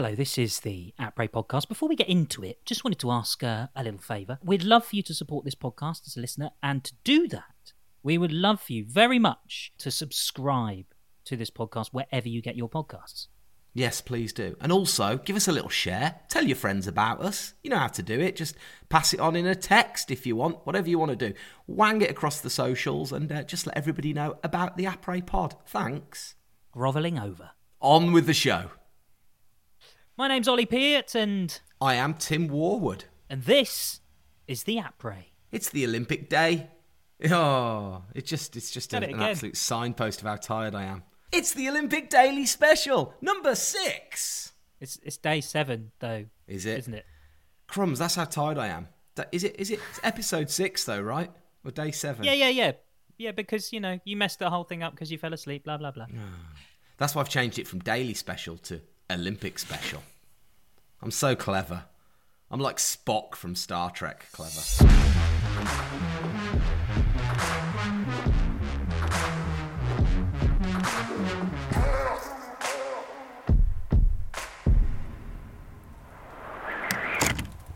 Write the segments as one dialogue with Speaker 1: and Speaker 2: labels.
Speaker 1: hello, this is the Après podcast. Before we get into it, just wanted to ask uh, a little favour. We'd love for you to support this podcast as a listener, and to do that, we would love for you very much to subscribe to this podcast wherever you get your podcasts.
Speaker 2: Yes, please do. And also, give us a little share. Tell your friends about us. You know how to do it. Just pass it on in a text if you want, whatever you want to do. Wang it across the socials and uh, just let everybody know about the Après pod. Thanks.
Speaker 1: Grovelling over.
Speaker 2: On with the show.
Speaker 1: My name's Ollie Peart, and
Speaker 2: I am Tim Warwood.
Speaker 1: and this is the Après.
Speaker 2: It's the Olympic day. Oh, it just it's just an,
Speaker 1: it
Speaker 2: an absolute signpost of how tired I am. It's the Olympic Daily Special, number six.
Speaker 1: It's it's day seven though,
Speaker 2: Is it?
Speaker 1: isn't it?
Speaker 2: Crumbs, that's how tired I am. Is it is it it's episode six though, right? Or day seven?
Speaker 1: Yeah, yeah, yeah, yeah. Because you know you messed the whole thing up because you fell asleep. Blah blah blah. Ah.
Speaker 2: That's why I've changed it from daily special to Olympic special. I'm so clever. I'm like Spock from Star Trek clever.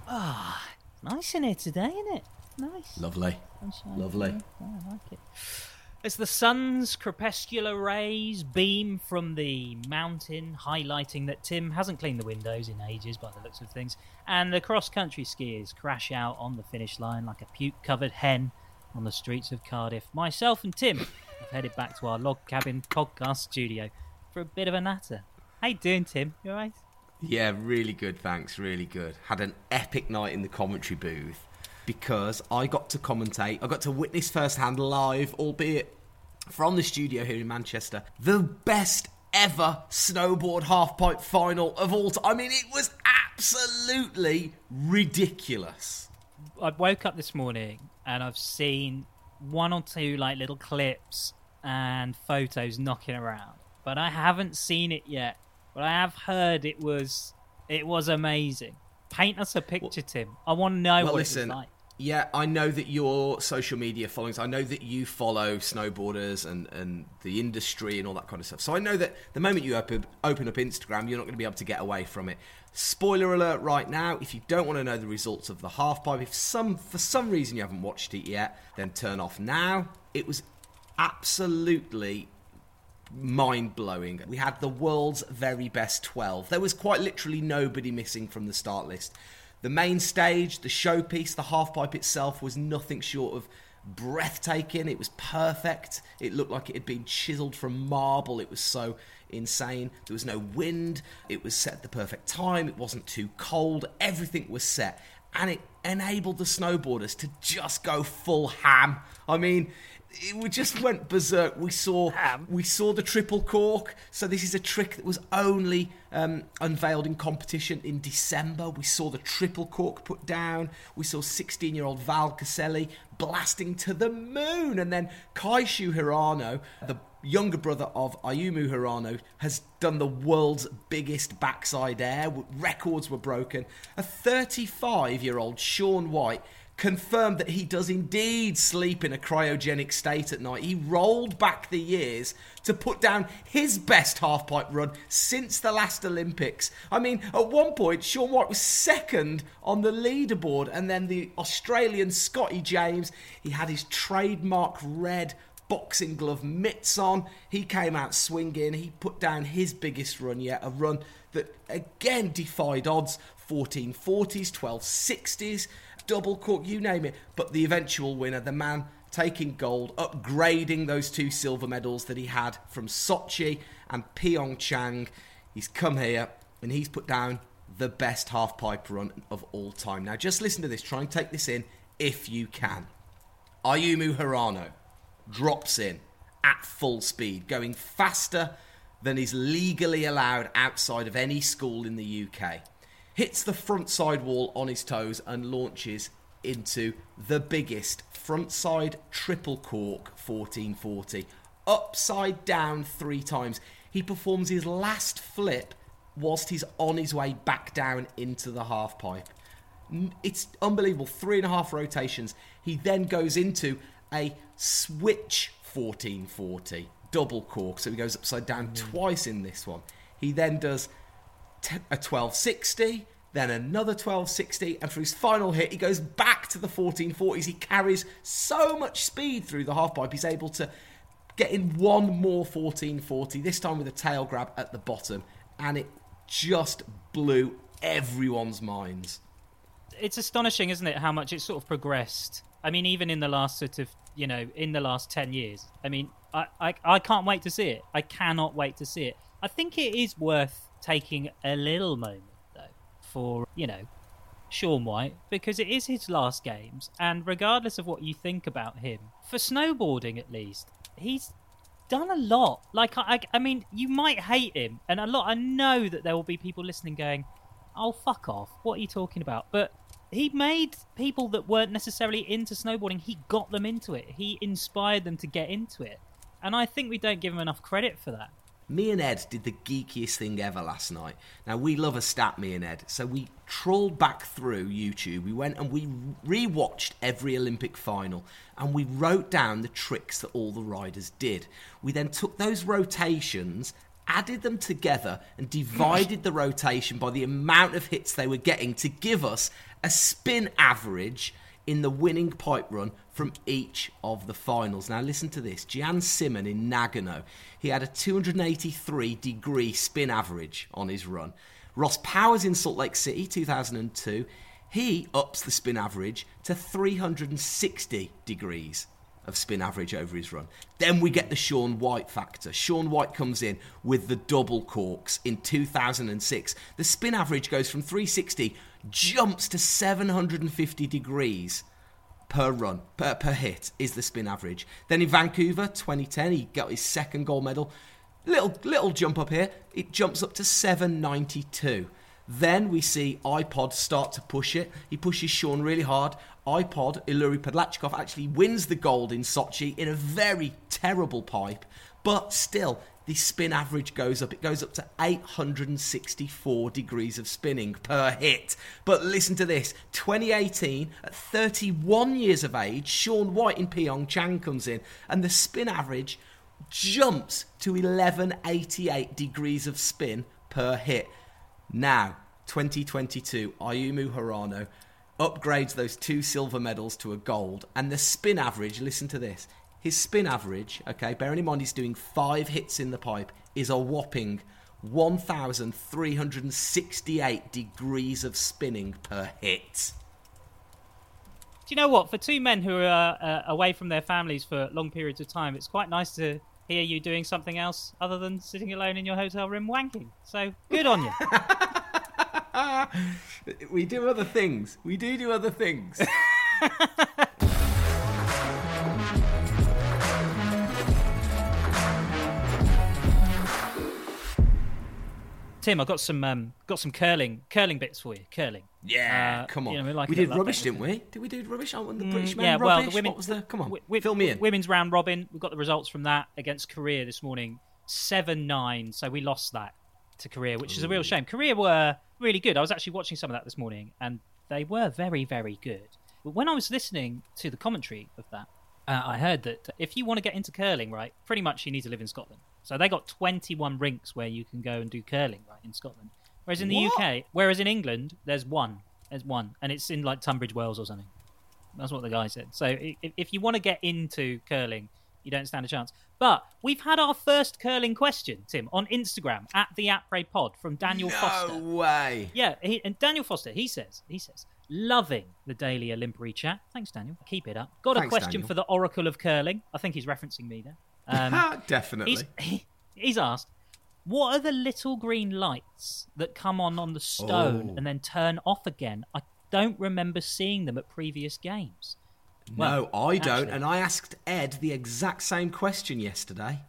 Speaker 1: Ah, Nice in here today, isn't it? Nice.
Speaker 2: Lovely.
Speaker 1: Sunshine.
Speaker 2: Lovely.
Speaker 1: Yeah, I like it. As the sun's crepuscular rays beam from the mountain, highlighting that Tim hasn't cleaned the windows in ages by the looks of things, and the cross country skiers crash out on the finish line like a puke covered hen on the streets of Cardiff, myself and Tim have headed back to our log cabin podcast studio for a bit of a natter. How you doing, Tim? You alright?
Speaker 2: Yeah, really good, thanks, really good. Had an epic night in the commentary booth because I got to commentate, I got to witness firsthand live, albeit from the studio here in Manchester, the best ever snowboard halfpipe final of all time. I mean, it was absolutely ridiculous.
Speaker 1: I woke up this morning and I've seen one or two like little clips and photos knocking around, but I haven't seen it yet. But I have heard it was it was amazing. Paint us a picture, Tim. I want to know
Speaker 2: Well,
Speaker 1: what
Speaker 2: listen,
Speaker 1: it was like.
Speaker 2: Yeah, I know that your social media followings, I know that you follow snowboarders and, and the industry and all that kind of stuff. So I know that the moment you open, open up Instagram, you're not going to be able to get away from it. Spoiler alert right now, if you don't want to know the results of the half pipe, if some for some reason you haven't watched it yet, then turn off now. It was absolutely mind blowing. We had the world's very best 12. There was quite literally nobody missing from the start list. The main stage, the showpiece, the halfpipe itself was nothing short of breathtaking. It was perfect. It looked like it had been chiseled from marble. It was so insane. There was no wind. It was set at the perfect time. It wasn't too cold. Everything was set. And it enabled the snowboarders to just go full ham. I mean, it, we just went berserk. We saw we saw the triple cork. So this is a trick that was only um, unveiled in competition in December. We saw the triple cork put down. We saw 16-year-old Val Guseli blasting to the moon, and then Kaishu Hirano, the younger brother of Ayumu Hirano, has done the world's biggest backside air. Records were broken. A 35-year-old Shaun White confirmed that he does indeed sleep in a cryogenic state at night. He rolled back the years to put down his best halfpipe run since the last Olympics. I mean, at one point, Shaun White was second on the leaderboard, and then the Australian Scotty James, he had his trademark red boxing glove mitts on. He came out swinging. He put down his biggest run yet, a run that again defied odds 1440s, 1260s, double cork, you name it. But the eventual winner, the man taking gold, upgrading those two silver medals that he had from Sochi and Pyeongchang, he's come here and he's put down the best half pipe run of all time. Now, just listen to this. Try and take this in if you can. Ayumu Hirano drops in at full speed, going faster than is legally allowed outside of any school in the UK. Hits the front side wall on his toes and launches into the biggest front side triple cork 1440. Upside down three times. He performs his last flip whilst he's on his way back down into the half pipe. It's unbelievable. Three and a half rotations. He then goes into a switch 1440 double cork. So he goes upside down mm. twice in this one. He then does a 1260, then another 1260, and for his final hit, he goes back to the 1440s. He carries so much speed through the half pipe, he's able to get in one more 1440, this time with a tail grab at the bottom, and it just blew everyone's minds.
Speaker 1: It's astonishing, isn't it, how much it's sort of progressed. I mean, even in the last sort of, you know, in the last 10 years. I mean, I, I, I can't wait to see it. I cannot wait to see it. I think it is worth taking a little moment, though, for, you know, Shaun White, because it is his last games, and regardless of what you think about him, for snowboarding at least, he's done a lot. Like, I, I mean, you might hate him, and a lot. I know that there will be people listening going, "Oh, fuck off! What are you talking about?" But he made people that weren't necessarily into snowboarding. He got them into it. He inspired them to get into it, and I think we don't give him enough credit for that.
Speaker 2: Me and Ed did the geekiest thing ever last night. Now, we love a stat, me and Ed, so we trawled back through YouTube. We went and we re-watched every Olympic final and we wrote down the tricks that all the riders did. We then took those rotations, added them together, and divided the rotation by the amount of hits they were getting to give us a spin average in the winning pipe run from each of the finals. Now, listen to this Gian Simmen in Nagano, he had a 283 degree spin average on his run. Ross Powers in Salt Lake City, 2002, he ups the spin average to 360 degrees of spin average over his run. Then we get the Shaun White factor. Shaun White comes in with the double corks in 2006. The spin average goes from 360 jumps to 750 degrees per run, per, per hit is the spin average. Then in Vancouver 2010, he got his second gold medal. Little little jump up here. It jumps up to 792. Then we see iPod start to push it. He pushes Shaun really hard. iPod, Iouri Podladtchikov, actually wins the gold in Sochi in a very terrible pipe, but still, the spin average goes up. It goes up to 864 degrees of spinning per hit. But listen to this 2018, at 31 years of age, Shaun White in Pyeongchang comes in, and the spin average jumps to 1188 degrees of spin per hit. Now, 2022, Ayumu Hirano upgrades those two silver medals to a gold, and the spin average, listen to this, his spin average, okay, bearing in mind he's doing five hits in the pipe, is a whopping 1,368 degrees of spinning per hit.
Speaker 1: Do you know what? For two men who are uh, away from their families for long periods of time, it's quite nice to hear you doing something else other than sitting alone in your hotel room wanking. So good on
Speaker 2: you. we do other things. We do do other things.
Speaker 1: Tim, I've got some um, got some curling curling bits for you. Curling.
Speaker 2: Yeah, uh, come on. You know, we, like we did rubbish, didn't we? Did we do rubbish? Oh, the British mm, men yeah, rubbish. Well, the women, what was the? Come on, w- fill me in.
Speaker 1: Women's round robin. We got the results from that against Korea this morning. Seven nine. So we lost that to Korea, which Ooh. is a real shame. Korea were really good. I was actually watching some of that this morning, and they were very very good. But when I was listening to the commentary of that, uh, I heard that if you want to get into curling, right, pretty much you need to live in Scotland. So they got 21 rinks where you can go and do curling, right, in Scotland. Whereas in the what? UK, whereas in England, there's one. There's one, and it's in like Tunbridge Wells or something. That's what the guy said. So if, if you want to get into curling, you don't stand a chance. But we've had our first curling question, Tim, on Instagram at the Après Pod from Daniel
Speaker 2: no
Speaker 1: Foster.
Speaker 2: No way.
Speaker 1: Yeah, he, and Daniel Foster, he says, he says, loving the daily Olympic chat. Thanks, Daniel. Keep it up. Got Thanks, a question Daniel. for the Oracle of Curling. I think he's referencing me there.
Speaker 2: Um, Definitely.
Speaker 1: He's, he, he's, asked, what are the little green lights that come on on the stone oh. and then turn off again? I don't remember seeing them at previous games.
Speaker 2: Well, no, I don't. and I asked Ed the exact same question yesterday.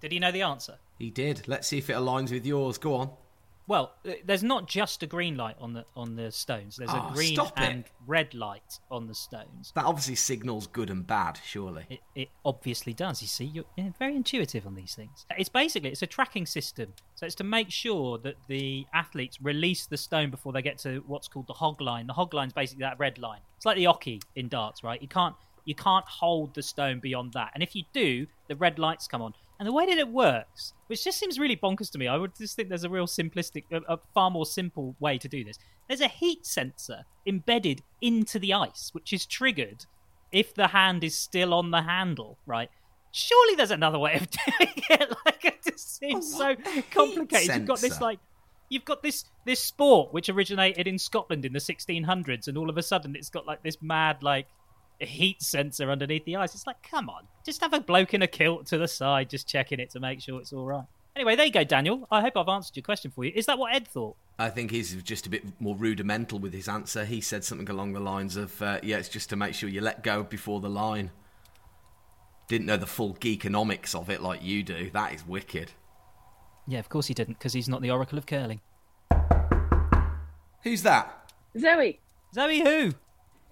Speaker 1: Did he know the answer?
Speaker 2: He did. Let's see if it aligns with yours. Go on.
Speaker 1: Well, there's not just a green light on the on the stones. There's oh, a ah, green and red light on the stones.
Speaker 2: That obviously signals good and bad, surely.
Speaker 1: It, it obviously does. You see, you're, very intuitive on these things. It's basically it's a tracking system. So it's to make sure that the athletes release the stone before they get to what's called the hog line. The hog line is basically that red line. It's like the oche in darts, right? You can't you can't hold the stone beyond that. And if you do, the red lights come on. And the way that it works, which just seems really bonkers to me, I would just think there's a real simplistic, a, a far more simple way to do this. There's a heat sensor embedded into the ice, which is triggered if the hand is still on the handle, right? Surely there's another way of doing it. Like it just seems so complicated. You've got this like you've got this this sport which originated in Scotland in the 1600s, and all of a sudden it's got like this mad like heat sensor underneath the ice. It's like, come on, just have a bloke in a kilt to the side, just checking it to make sure it's all right. Anyway, there you go, Daniel. I hope I've answered your question for you. Is that what Ed thought?
Speaker 2: I think he's just a bit more rudimental with his answer. He said something along the lines of, uh, "Yeah, it's just to make sure you let go before the line." Didn't know the full geekonomics of it like you do. That is wicked.
Speaker 1: Yeah, of course he didn't, because he's not the Oracle of Curling.
Speaker 2: Who's that?
Speaker 3: Zoe.
Speaker 1: Zoe who?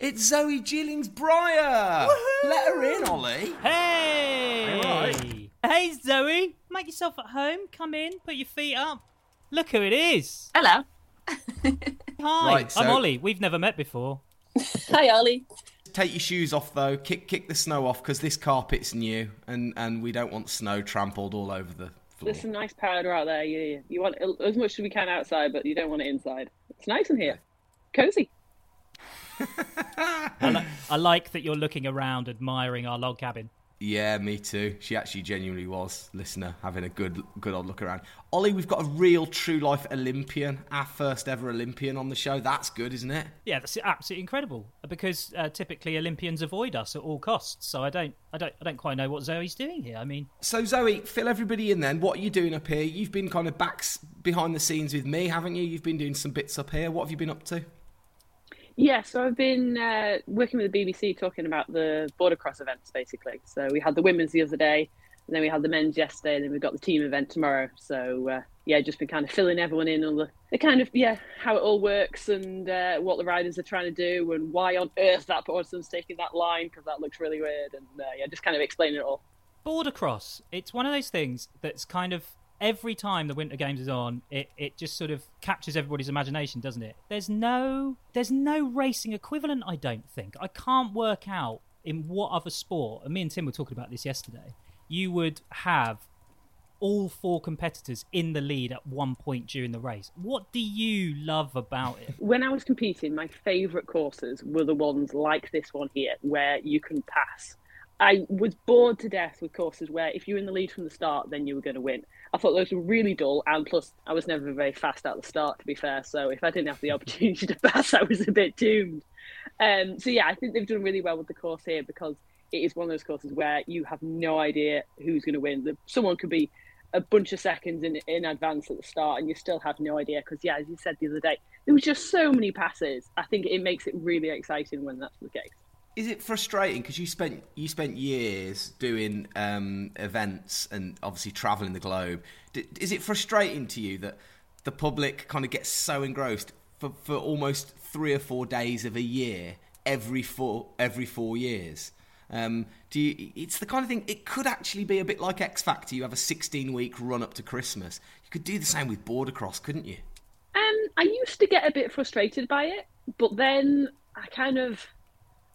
Speaker 2: It's Zoe Gillings Brier. Let her in, Ollie.
Speaker 1: Hey!
Speaker 2: Alright.
Speaker 1: Hey, Zoe. Make yourself at home. Come in. Put your feet up. Look who it is.
Speaker 3: Hello.
Speaker 1: Hi.
Speaker 2: Right, so-
Speaker 1: I'm Ollie. We've never met before.
Speaker 3: Hi, Ollie.
Speaker 2: Take your shoes off though. Kick kick the snow off because this carpet's new and and we don't want snow trampled all over the floor.
Speaker 3: There's some nice powder out there. You you want as much as we can outside, but you don't want it inside. It's nice in here, cozy.
Speaker 1: I, li- I like that you're looking around, admiring our log cabin.
Speaker 2: Yeah, me too. She actually genuinely was listener, having a good good old look around. Ollie, we've got a real true life Olympian, our first ever Olympian on the show. That's good, isn't it?
Speaker 1: Yeah, that's absolutely incredible. Because uh, typically Olympians avoid us at all costs. So I don't, I don't, I don't quite know what Zoe's doing here. I mean,
Speaker 2: So Zoe, fill everybody in then. What are you doing up here? You've been kind of backs behind the scenes with me, haven't you? You've been doing some bits up here. What have you been up to?
Speaker 3: Yeah, so I've been uh, working with the BBC talking about the border cross events, basically. So we had the women's the other day, and then we had the men's yesterday, and then we've got the team event tomorrow. So uh, yeah, just been kind of filling everyone in on the, the kind of yeah how it all works and uh, what the riders are trying to do and why on earth that person's taking that line because that looks really weird and uh, yeah, just kind of explaining it all.
Speaker 1: border cross. It's one of those things that's kind of every time the Winter Games is on, it, it just sort of captures everybody's imagination, doesn't it? There's no there's no racing equivalent, I don't think. I can't work out in what other sport, and me and Tim were talking about this yesterday, you would have all four competitors in the lead at one point during the race. What do you love about it?
Speaker 3: when I was competing, my favourite courses were the ones like this one here, where you can pass. I was bored to death with courses where if you were in the lead from the start, then you were going to win. I thought those were really dull, and plus, I was never very fast at the start, to be fair. So if I didn't have the opportunity to pass, I was a bit doomed. Um, so yeah, I think they've done really well with the course here because it is one of those courses where you have no idea who's going to win. Someone could be a bunch of seconds in in advance at the start, and you still have no idea because yeah, as you said the other day, there was just so many passes. I think it makes it really exciting when that's the case.
Speaker 2: Is it frustrating because you spent you spent years doing um, events and obviously traveling the globe? D- is it frustrating to you that the public kind of gets so engrossed for, for almost three or four days of a year every four every four years? Um, do you, it's the kind of thing. It could actually be a bit like X Factor. You have a 16 week run up to Christmas. You could do the same with Border Cross, couldn't you?
Speaker 3: Um, I used to get a bit frustrated by it, but then I kind of,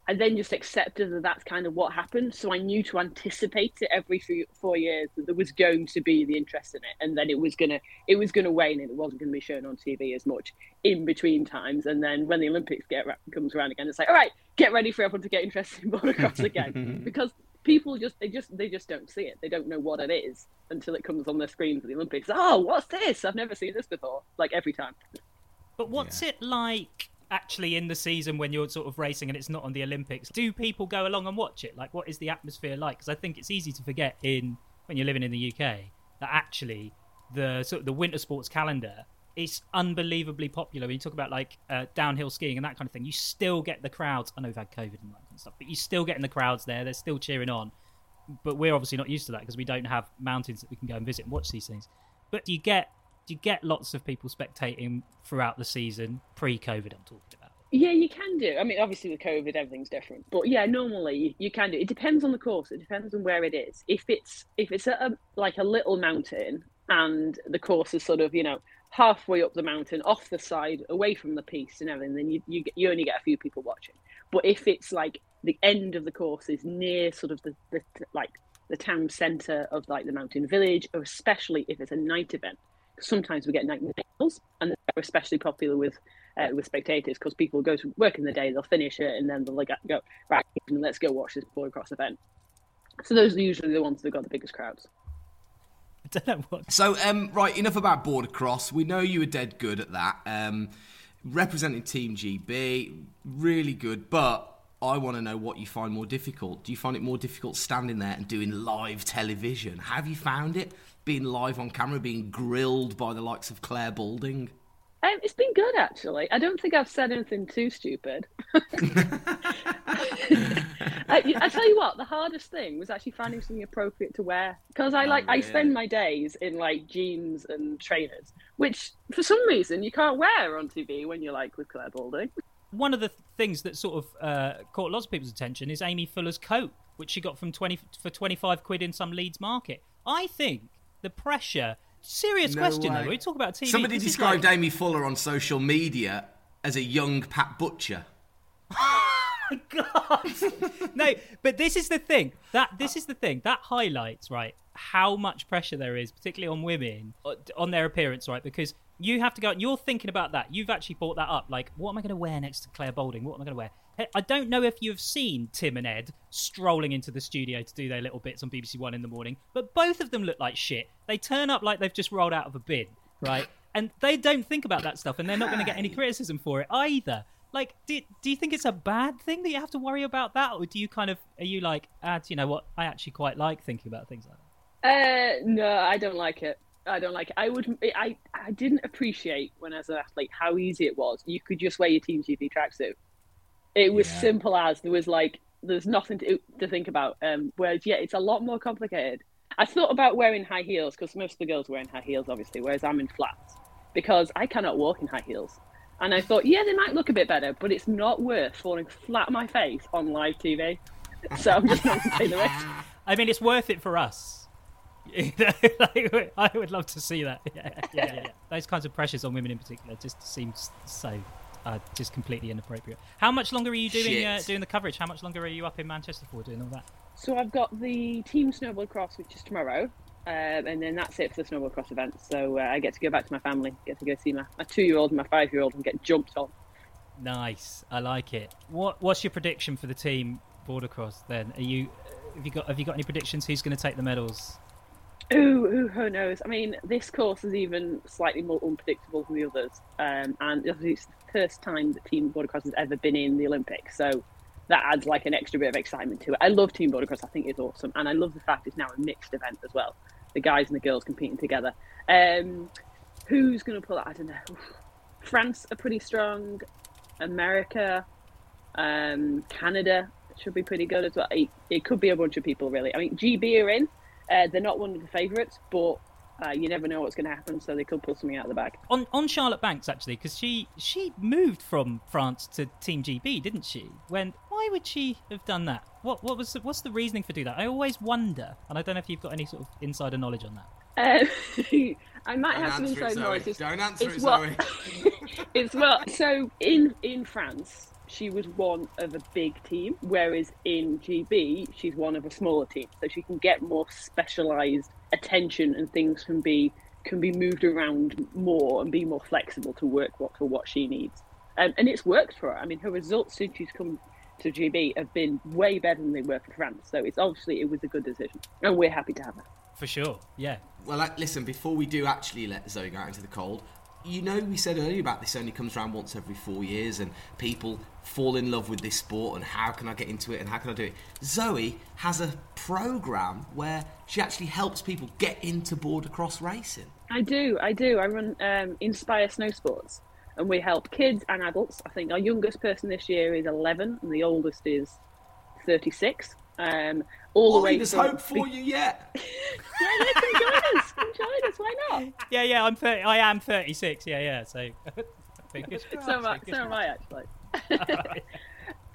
Speaker 3: I then just accepted that that's kind of what happened. So I knew to anticipate it every three, four years that there was going to be the interest in it, and then it was gonna, it was gonna wane, and it wasn't gonna be shown on TV as much in between times. And then when the Olympics get comes around again, it's like, all right, get ready for everyone to get interested in motocross again, because people just they just they just don't see it. They don't know what it is until it comes on their screen for the Olympics. Oh, what's this? I've never seen this before. Like every time.
Speaker 1: But what's it like actually in the season when you're sort of racing and it's not on the Olympics? Do people go along and watch it? Like, what is the atmosphere like? Because I think it's easy to forget in when you're living in the UK that actually the sort of the winter sports calendar is unbelievably popular. When you talk about like uh, downhill skiing and that kind of thing, you still get the crowds. I know we've had COVID and that kind of stuff, but you still getting the crowds there. They're still cheering on. But we're obviously not used to that because we don't have mountains that we can go and visit and watch these things. But you get you get lots of people spectating throughout the season pre-COVID? I'm talking about.
Speaker 3: Yeah, you can do. I mean, obviously with COVID, everything's different. But yeah, normally you, can do. It depends on the course. It depends on where it is. If it's if it's at a, like a little mountain and the course is sort of you know halfway up the mountain, off the side, away from the piste and everything, then you you, you only get a few people watching. But if it's like the end of the course is near sort of the, the like the town centre of like the mountain village, or especially if it's a night event. Sometimes we get night meals, and they're especially popular with uh, with spectators because people go to work in the day, they'll finish it, and then they'll like go right, let's go watch this Bordercross event. So those are usually the ones that got the biggest crowds.
Speaker 1: I don't know what.
Speaker 2: So, um, right, enough about border cross. We know you were dead good at that. Um, representing Team GB, really good. But I want to know what you find more difficult. Do you find it more difficult standing there and doing live television? Have you found it being live on camera, being grilled by the likes of Clare Balding?
Speaker 3: Um, it's been good actually. I don't think I've said anything too stupid. I, I, tell you what, the hardest thing was actually finding something appropriate to wear because I like oh, I spend my days in like jeans and trainers, which for some reason you can't wear on TV when you're like with Clare Balding.
Speaker 1: One of the things that sort of uh, caught lots of people's attention is Amy Fuller's coat, which she got from twenty for twenty five quid in some Leeds market. I think the pressure Serious no question way. though. We talk about TV.
Speaker 2: Somebody described
Speaker 1: like...
Speaker 2: Amy Fuller on social media as a young Pat Butcher.
Speaker 1: my god! no, but this is the thing. That this is the thing that highlights right how much pressure there is, particularly on women, uh, on their appearance, right? Because you have to go. You're thinking about that. You've actually brought that up. Like, what am I going to wear next to Clare Balding? What am I going to wear? I don't know if you've seen Tim and Ed strolling into the studio to do their little bits on BBC One in the morning, but both of them look like shit. They turn up like they've just rolled out of a bin, right? and they don't think about that stuff, and they're not going to get any criticism for it either. Like, do, do you think it's a bad thing that you have to worry about that, or do you kind of are you like, ah, you know what? I actually quite like thinking about things like that.
Speaker 3: Uh, no, I don't like it. I don't like it. I would. I I didn't appreciate when as an athlete how easy it was. You could just wear your Team GB tracksuit it was yeah. simple as there was like there's nothing to to think about. Um, whereas yeah, it's a lot more complicated. I thought about wearing high heels because most of the girls wearing high heels, obviously, whereas I'm in flats because I cannot walk in high heels. And I thought, yeah, they might look a bit better, but it's not worth falling flat on my face on live TV. So I'm just not going to take the risk.
Speaker 1: I mean, it's worth it for us. I would love to see that. Yeah, yeah, yeah, yeah. Those kinds of pressures on women in particular just seems so uh, just completely inappropriate. How much longer are you doing uh, doing the coverage? How much longer are you up in Manchester for doing all that?
Speaker 3: So I've got the team snowboard cross, which is tomorrow, um, and then that's it for the snowboard cross event. So uh, I get to go back to my family, get to go see my, my two year old and my five year old, and get jumped on.
Speaker 1: Nice, I like it. What What's your prediction for the team border cross? Then are you have you got have you got any predictions? Who's going to take the medals?
Speaker 3: Ooh, ooh, who knows? I mean, this course is even slightly more unpredictable than the others, um, and it's the first time that team bordercross has ever been in the Olympics, so that adds like an extra bit of excitement to it. I love team bordercross; I think it's awesome, and I love the fact it's now a mixed event as well. The guys and the girls competing together. Um, who's going to pull it? I don't know. France are pretty strong. America, um, Canada should be pretty good as well. It, it could be a bunch of people, really. I mean, GB are in uh, they're not one of the favourites, but uh, you never know what's going to happen, so they could pull something out of the bag.
Speaker 1: On on Charlotte Bankes actually, because she she moved from France to Team GB, didn't she? When why would she have done that? What what was the, what's the reasoning for doing that? I always wonder, and I don't know if you've got any sort of insider knowledge on that.
Speaker 3: Uh, I might Don't have some inside knowledge.
Speaker 2: Don't answer it's it, what, Zoe.
Speaker 3: it's well. So in in France, she was one of a big team, whereas in GB, she's one of a smaller team. So she can get more specialised attention and things can be can be moved around more and be more flexible to work what for what she needs. Um, and it's worked for her. I mean, her results since she's come to GB have been way better than they were for France. So it's obviously it was a good decision, and we're happy to have her.
Speaker 1: For sure, yeah.
Speaker 2: Well, listen, before we do actually let Zoe go out into the cold, you know, we said earlier about this only comes around once every four years, and people fall in love with this sport and how can I get into it and how can I do it. Zoe has a program where she actually helps people get into border cross racing.
Speaker 3: I do, I do. I run um, Inspire Snow Sports, and we help kids and adults. I think our youngest person this year is 11, and the oldest is 36. Um, all the way.
Speaker 2: There's hope for you yet.
Speaker 3: yeah, yeah, come join us. Us. Why not?
Speaker 1: Yeah, yeah. I'm 30. I am 36. Yeah, yeah. So.
Speaker 3: so am I. So am I actually.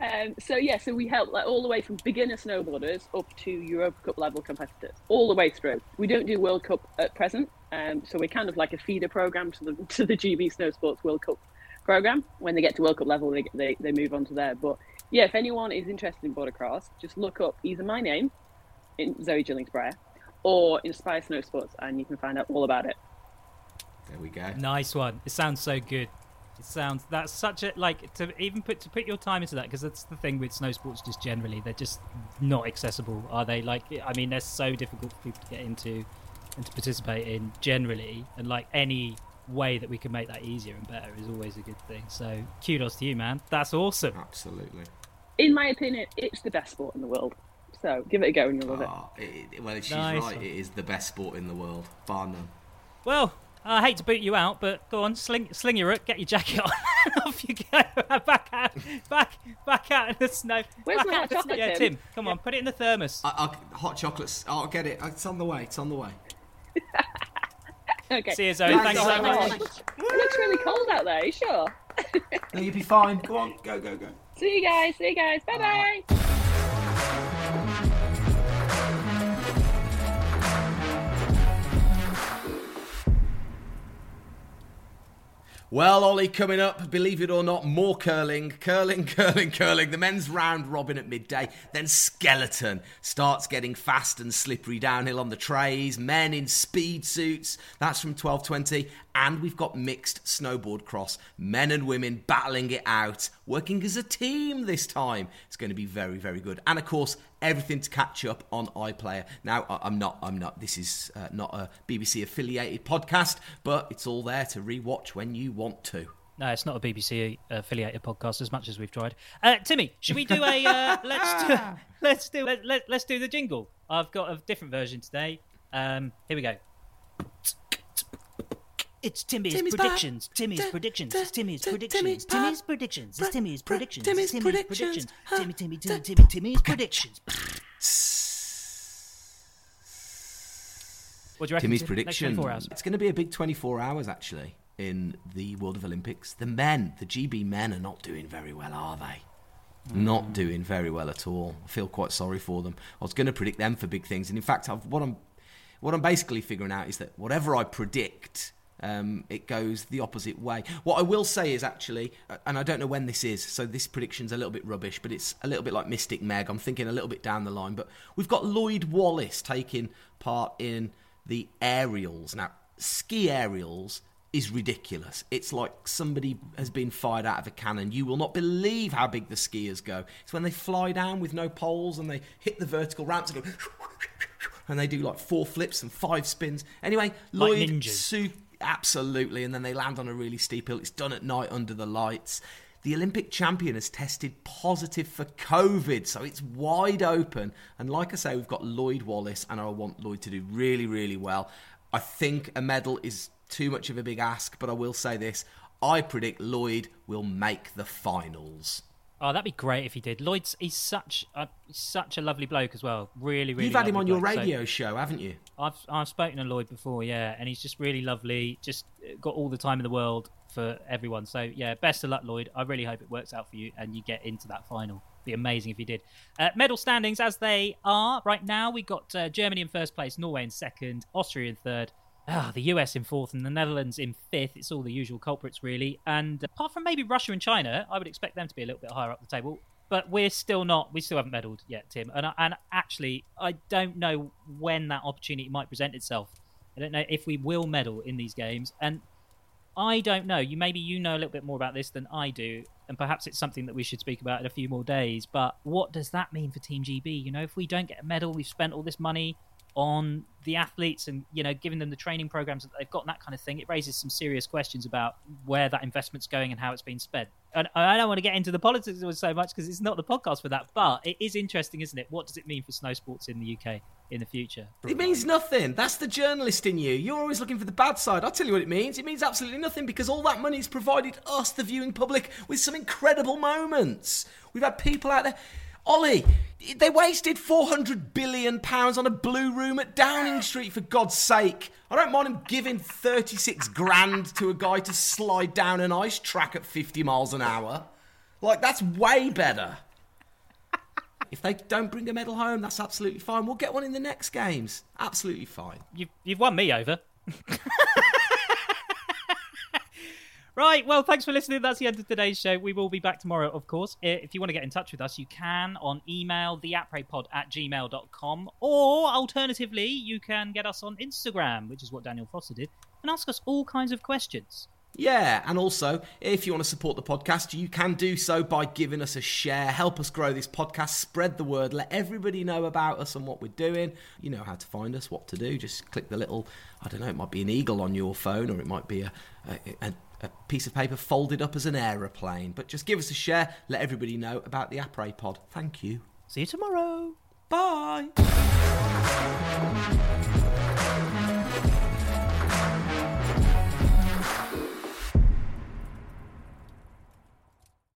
Speaker 3: um, so yeah, so we help like all the way from beginner snowboarders up to Europa Cup level competitors, all the way through. We don't do World Cup at present, um, so we're kind of like a feeder program to the to the GB Snow Sports World Cup program. When they get to World Cup level, they they, they move on to there. But yeah, if anyone is interested in border cross, just look up either my name, in Zoe Gillings Brier, or Inspire Snow Sports, and you can find out all about it.
Speaker 2: There we go.
Speaker 1: Nice one. It sounds so good. It sounds that's such a like to even put to put your time into that because that's the thing with snow sports just generally they're just not accessible, are they? Like I mean they're so difficult for people to get into and to participate in generally, and like any way that we can make that easier and better is always a good thing. So kudos to you, man. That's awesome.
Speaker 2: Absolutely.
Speaker 3: In my opinion, it's the best sport in the world. So give it a go and you'll love it.
Speaker 2: Oh, it, well, she's
Speaker 1: Nice
Speaker 2: right.
Speaker 1: one.
Speaker 2: It is the best sport in the world, bar none.
Speaker 1: Well, I hate to boot you out, but go on, sling, sling your rook, get your jacket on, off you go. back out, back, back out in the snow.
Speaker 3: Where's
Speaker 1: back
Speaker 3: my hot
Speaker 1: in the-
Speaker 3: chocolate,
Speaker 1: Yeah,
Speaker 3: Tim?
Speaker 1: Tim, come on, put it in the thermos.
Speaker 2: I, I, hot chocolates. I'll get it. It's on the way. It's on the way.
Speaker 3: Okay.
Speaker 1: See you, Zoe.
Speaker 3: Thanks
Speaker 1: Thanks so
Speaker 3: so
Speaker 1: much.
Speaker 3: much. It looks really cold out there. Are you sure?
Speaker 2: No, you'll be fine. Go on. Go, go, go.
Speaker 3: See you guys. See you guys. Bye bye.
Speaker 2: Well, Ollie, coming up, believe it or not, more curling, curling, curling, curling. The men's round robin at midday. Then skeleton starts getting fast and slippery downhill on the trays. Men in speed suits. That's from 12:20. And we've got mixed snowboard cross. Men and women battling it out, working as a team this time. It's going to be very, very good. And of course, everything to catch up on iPlayer. Now, I- I'm not, I'm not. This is uh, not a BBC affiliated podcast, but it's all there to rewatch when you want to.
Speaker 1: No, it's not a BBC affiliated podcast as much as we've tried. Uh, Timmy, should we do a uh, let's do let's do let, let, let's do the jingle. I've got a different version today. Um, here we go. It's Timmy's,
Speaker 2: Timmy's
Speaker 1: predictions.
Speaker 2: back.
Speaker 1: Timmy's
Speaker 2: T-
Speaker 1: predictions.
Speaker 2: t-
Speaker 1: It's Timmy's
Speaker 2: t-
Speaker 1: predictions.
Speaker 2: Timmy's
Speaker 1: Timmy's predictions. It's Timmy's predictions.
Speaker 2: Timmy's predictions.
Speaker 1: predictions. Timmy, Timmy, Timmy, Timmy, Timmy's predictions. What do you reckon?
Speaker 2: Timmy's
Speaker 1: Tim?
Speaker 2: Prediction. It's going to be a big 24 hours actually in the World of Olympics. The men, the GB men, are not doing very well, are they? Not mm. doing very well at all. I feel quite sorry for them. I was going to predict them for big things, and in fact, I've, what I'm what I'm basically figuring out is that whatever I predict, um, it goes the opposite way. What I will say is actually, uh, and I don't know when this is, so this prediction's a little bit rubbish, but it's a little bit like Mystic Meg. I'm thinking a little bit down the line, but we've got Lloyd Wallace taking part in the aerials. Now, ski aerials is ridiculous. It's like somebody has been fired out of a cannon. You will not believe how big the skiers go. It's when they fly down with no poles and they hit the vertical ramps and go and they do like four flips and five spins. Anyway,
Speaker 1: Like
Speaker 2: Lloyd
Speaker 1: ninjas.
Speaker 2: Su- absolutely, and then they land on a really steep hill. It's done at night under the lights. The Olympic champion has tested positive for COVID, so it's wide open. And like I say, we've got Lloyd Wallace, and I want Lloyd to do really, really well. I think a medal is too much of a big ask, but I will say this: I predict Lloyd will make the finals.
Speaker 1: Oh, that'd be great if he did. Lloyd's he's such a such a lovely bloke as well. Really, really.
Speaker 2: You've had him on
Speaker 1: lovely
Speaker 2: your
Speaker 1: bloke. So-
Speaker 2: radio show, haven't you?
Speaker 1: I've I've spoken to Lloyd before, yeah, and he's just really lovely. Just got all the time in the world for everyone. So yeah, best of luck, Lloyd. I really hope it works out for you and you get into that final. Be amazing if you did. Uh, medal standings as they are right now. We got uh, Germany in first place, Norway in second, Austria in third. Ah, the US in fourth and the Netherlands in fifth. It's all the usual culprits, really. And apart from maybe Russia and China, I would expect them to be a little bit higher up the table. But we're still not. We still haven't medalled yet, Tim. And and actually, I don't know when that opportunity might present itself. I don't know if we will medal in these games. And I don't know. You maybe you know a little bit more about this than I do, and perhaps it's something that we should speak about in a few more days. But what does that mean for Team GB? You know, if we don't get a medal, we've spent all this money on the athletes and you know giving them the training programs that they've got and that kind of thing. It raises some serious questions about where that investment's going and how it's being spent. And I don't want to get into the politics of it so much because it's not the podcast for that. But it is interesting, isn't it? What does it mean for snow sports in the UK in the future?
Speaker 2: It means nothing. That's the journalist in you. You're always looking for the bad side. I'll tell you what it means. It means absolutely nothing because all that money's provided us, the viewing public, with some incredible moments. We've had people out there. Ollie, they wasted £400 billion on a blue room at Downing Street, for God's sake. I don't mind them giving 36 grand to a guy to slide down an ice track at 50 miles an hour. Like, that's way better. If they don't bring a medal home, that's absolutely fine. We'll get one in the next games. Absolutely fine.
Speaker 1: You've, you've won me over. Right, well, thanks for listening. That's the end of today's show. We will be back tomorrow, of course. If you want to get in touch with us, you can on email, theapraypod at gmail.com, or alternatively, you can get us on Instagram, which is what Daniel Foster did, and ask us all kinds of questions.
Speaker 2: Yeah, and also, if you want to support the podcast, you can do so by giving us a share. Help us grow this podcast, spread the word, let everybody know about us and what we're doing. You know how to find us, what to do. Just click the little, I don't know, it might be an eagle on your phone or it might be a, a, a a piece of paper folded up as an aeroplane. But just give us a share, let everybody know about the Après Pod. Thank you.
Speaker 1: See you tomorrow.
Speaker 2: Bye.